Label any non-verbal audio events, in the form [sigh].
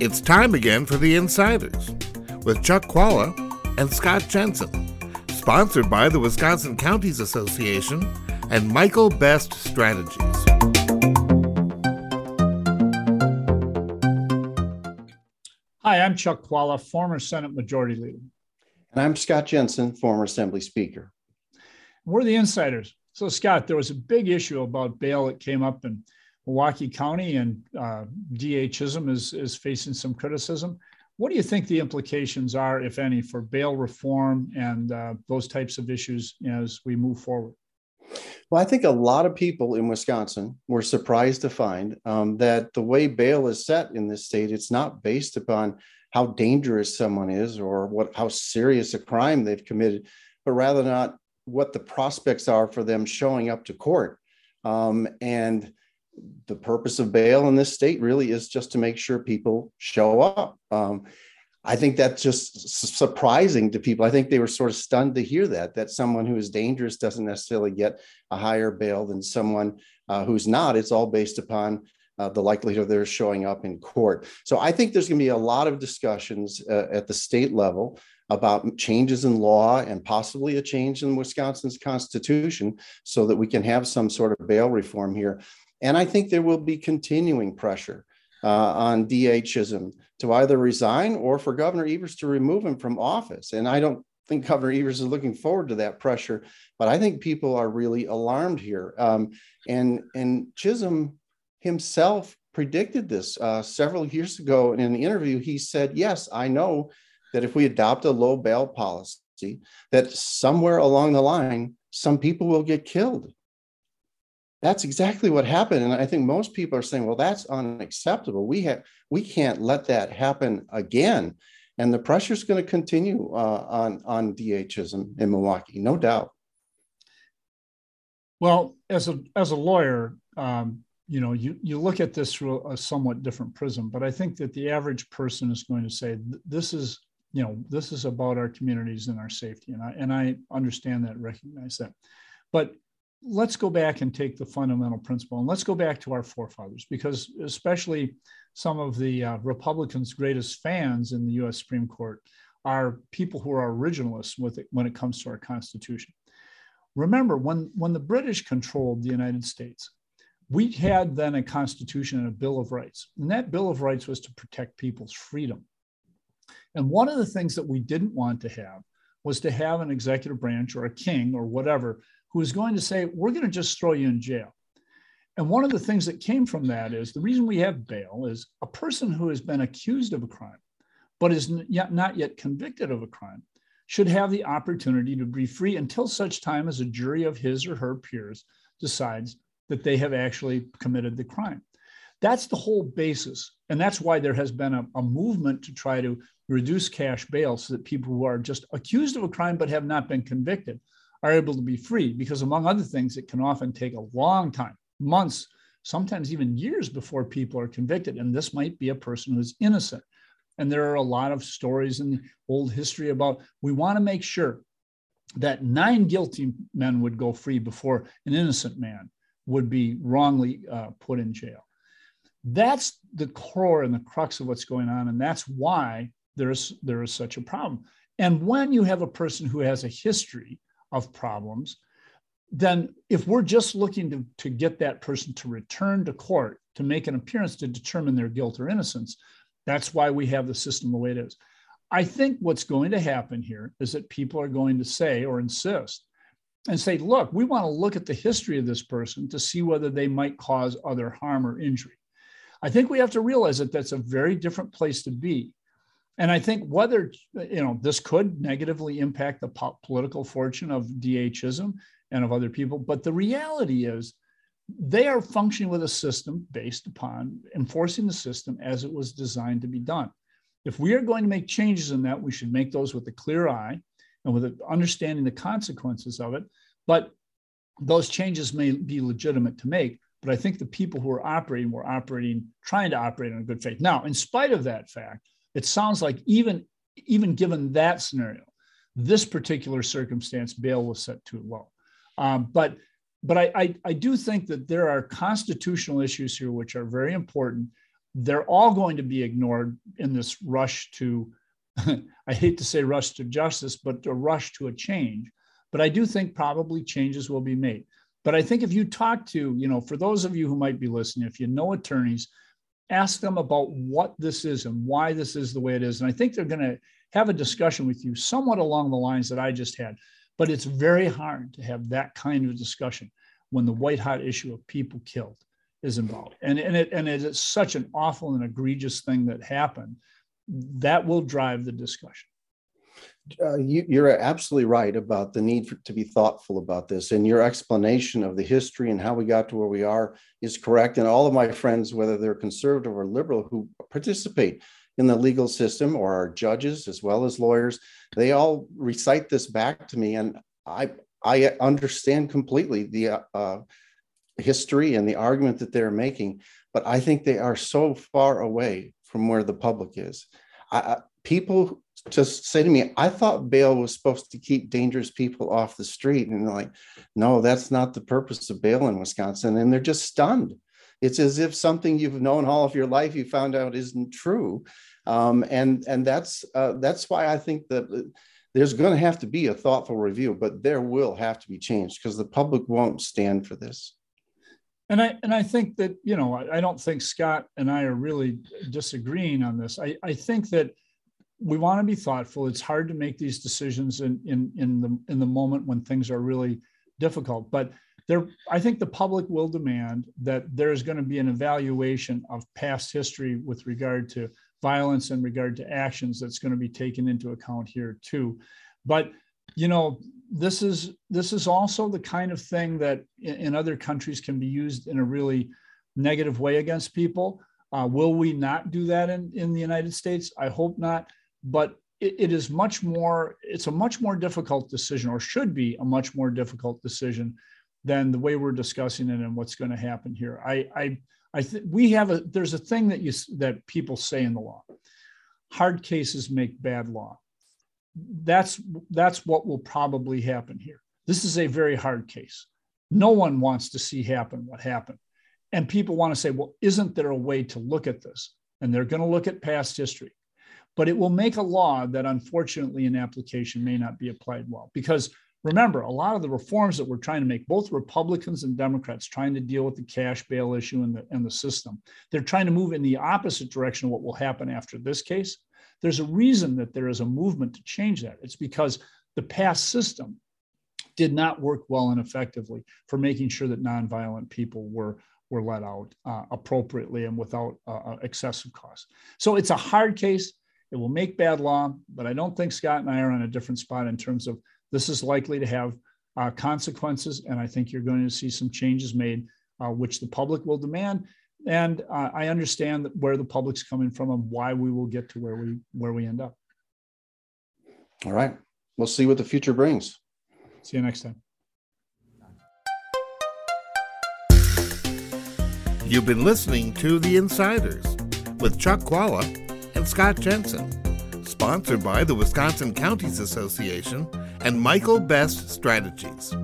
It's time again for The Insiders with Chuck Chvala and Scott Jensen, sponsored by the Wisconsin Counties Association and Michael Best Strategies. Hi, I'm Chuck Chvala, former Senate Majority Leader. And I'm Scott Jensen, former Assembly Speaker. We're the insiders. So, Scott, there was a big issue about bail that came up in Milwaukee County, and uh, DA Chisholm is, is facing some criticism. What do you think the implications are, if any, for bail reform and uh, those types of issues as we move forward? Well, I think a lot of people in Wisconsin were surprised to find um, that the way bail is set in this state, it's not based upon how dangerous someone is or what how serious a crime they've committed, but rather not what the prospects are for them showing up to court. Um, and the purpose of bail in this state really is just to make sure people show up. Um, I think that's just surprising to people. I think they were sort of stunned to hear that that someone who is dangerous doesn't necessarily get a higher bail than someone uh, who's not. It's all based upon uh, the likelihood of their showing up in court. So I think there's going to be a lot of discussions uh, at the state level about changes in law and possibly a change in Wisconsin's constitution so that we can have some sort of bail reform here. And I think there will be continuing pressure uh, on DA Chisholm to either resign or for Governor Evers to remove him from office. And I don't think Governor Evers is looking forward to that pressure, but I think people are really alarmed here. Um, and and Chisholm himself predicted this uh, several years ago in an interview. He said, "Yes, I know that if we adopt a low bail policy, that somewhere along the line, some people will get killed." That's exactly what happened and i think most people are saying well that's unacceptable. We have we can't let that happen again. And the pressure is going to continue uh, on on DA Chisholm in Milwaukee, no doubt. Well, as a as a lawyer, um, you know, you you look at this through a somewhat different prism, but I think that the average person is going to say this is you know this is about our communities and our safety, and I and I understand that, recognize that, but let's go back and take the fundamental principle and let's go back to our forefathers because especially some of the uh, republicans greatest fans in the us supreme court are people who are originalists with it when it comes to our constitution. Remember when when the british controlled the united states we had then a constitution and a bill of rights and that bill of rights was to protect people's freedom. And one of the things that we didn't want to have was to have an executive branch or a king or whatever who is going to say, We're going to just throw you in jail. And one of the things that came from that is the reason we have bail is a person who has been accused of a crime, but is yet, not yet convicted of a crime, should have the opportunity to be free until such time as a jury of his or her peers decides that they have actually committed the crime. That's the whole basis. And that's why there has been a, a movement to try to reduce cash bail so that people who are just accused of a crime but have not been convicted are able to be free because, among other things, it can often take a long time, months, sometimes even years before people are convicted. And this might be a person who's innocent. And there are a lot of stories in old history about we want to make sure that nine guilty men would go free before an innocent man would be wrongly uh, put in jail. That's the core and the crux of what's going on. And that's why there's, there is such a problem. And when you have a person who has a history of problems, then if we're just looking to, to get that person to return to court to make an appearance to determine their guilt or innocence, that's why we have the system the way it is. I think what's going to happen here is that people are going to say or insist and say, look, we want to look at the history of this person to see whether they might cause other harm or injury. I think we have to realize that that's a very different place to be and I think whether you know this could negatively impact the po- political fortune of DA Chisholm and of other people, but the reality is they are functioning with a system based upon enforcing the system as it was designed to be done. If we are going to make changes in that, we should make those with a clear eye and with understanding the consequences of it. But those changes may be legitimate to make. But I think the people who are operating were operating, trying to operate in good faith. Now, in spite of that fact, it sounds like even even given that scenario, this particular circumstance, bail was set too low. Um, but but I, I, I do think that there are constitutional issues here which are very important. they're all going to be ignored in this rush to, [laughs] I hate to say rush to justice, but a rush to a change. But I do think probably changes will be made. But I think if you talk to, you know, for those of you who might be listening, if you know attorneys, ask them about what this is and why this is the way it is. And I think they're going to have a discussion with you somewhat along the lines that I just had. But it's very hard to have that kind of discussion when the white hot issue of people killed is involved. And, and, it, and it is such an awful and egregious thing that happened. That will drive the discussion. Uh, you, are absolutely right about the need for, to be thoughtful about this. And your explanation of the history and how we got to where we are is correct. And all of my friends, whether they're conservative or liberal, who participate in the legal system or are judges as well as lawyers, they all recite this back to me. And I, I understand completely the uh, history and the argument that they're making, but I think they are so far away from where the public is. I, people just say to me, I thought bail was supposed to keep dangerous people off the street. And like, no, that's not the purpose of bail in Wisconsin. And they're just stunned. It's as if something you've known all of your life you found out isn't true. Um, and and that's uh, that's why I think that there's going to have to be a thoughtful review, but there will have to be change because the public won't stand for this. And I and I think that you know I, I don't think Scott and I are really disagreeing on this. I, I think that we want to be thoughtful. It's hard to make these decisions in in in the in the moment when things are really difficult. But there, I think the public will demand that there is going to be an evaluation of past history with regard to violence and regard to actions that's going to be taken into account here too. But you know, this is this is also the kind of thing that in, in other countries can be used in a really negative way against people. Uh, will we not do that in, in the United States? I hope not but it, it is much more it's a much more difficult decision or should be a much more difficult decision than the way we're discussing it and what's going to happen here. I i i think we have a there's a thing that you that people say in the law. Hard cases make bad law. That's that's what will probably happen here. This is a very hard case. No one wants to see happen what happened. And people want to say well isn't there a way to look at this? And they're going to look at past history but it will make a law that unfortunately in application may not be applied well. Because remember, a lot of the reforms that we're trying to make, both Republicans and Democrats trying to deal with the cash bail issue and the, and the system, they're trying to move in the opposite direction of what will happen after this case. There's a reason that there is a movement to change that. It's because the past system did not work well and effectively for making sure that nonviolent people were were let out uh, appropriately and without uh, uh excessive costs. So it's a hard case. It will make bad law, but I don't think Scott and I are on a different spot in terms of this is likely to have uh, consequences. And I think you're going to see some changes made, uh, which the public will demand. And uh, I understand where the public's coming from and why we will get to where we where we end up. All right. We'll see what the future brings. See you next time. You've been listening to The Insiders with Chuck Chvala and Scott Jensen. Sponsored by the Wisconsin Counties Association and Michael Best Strategies.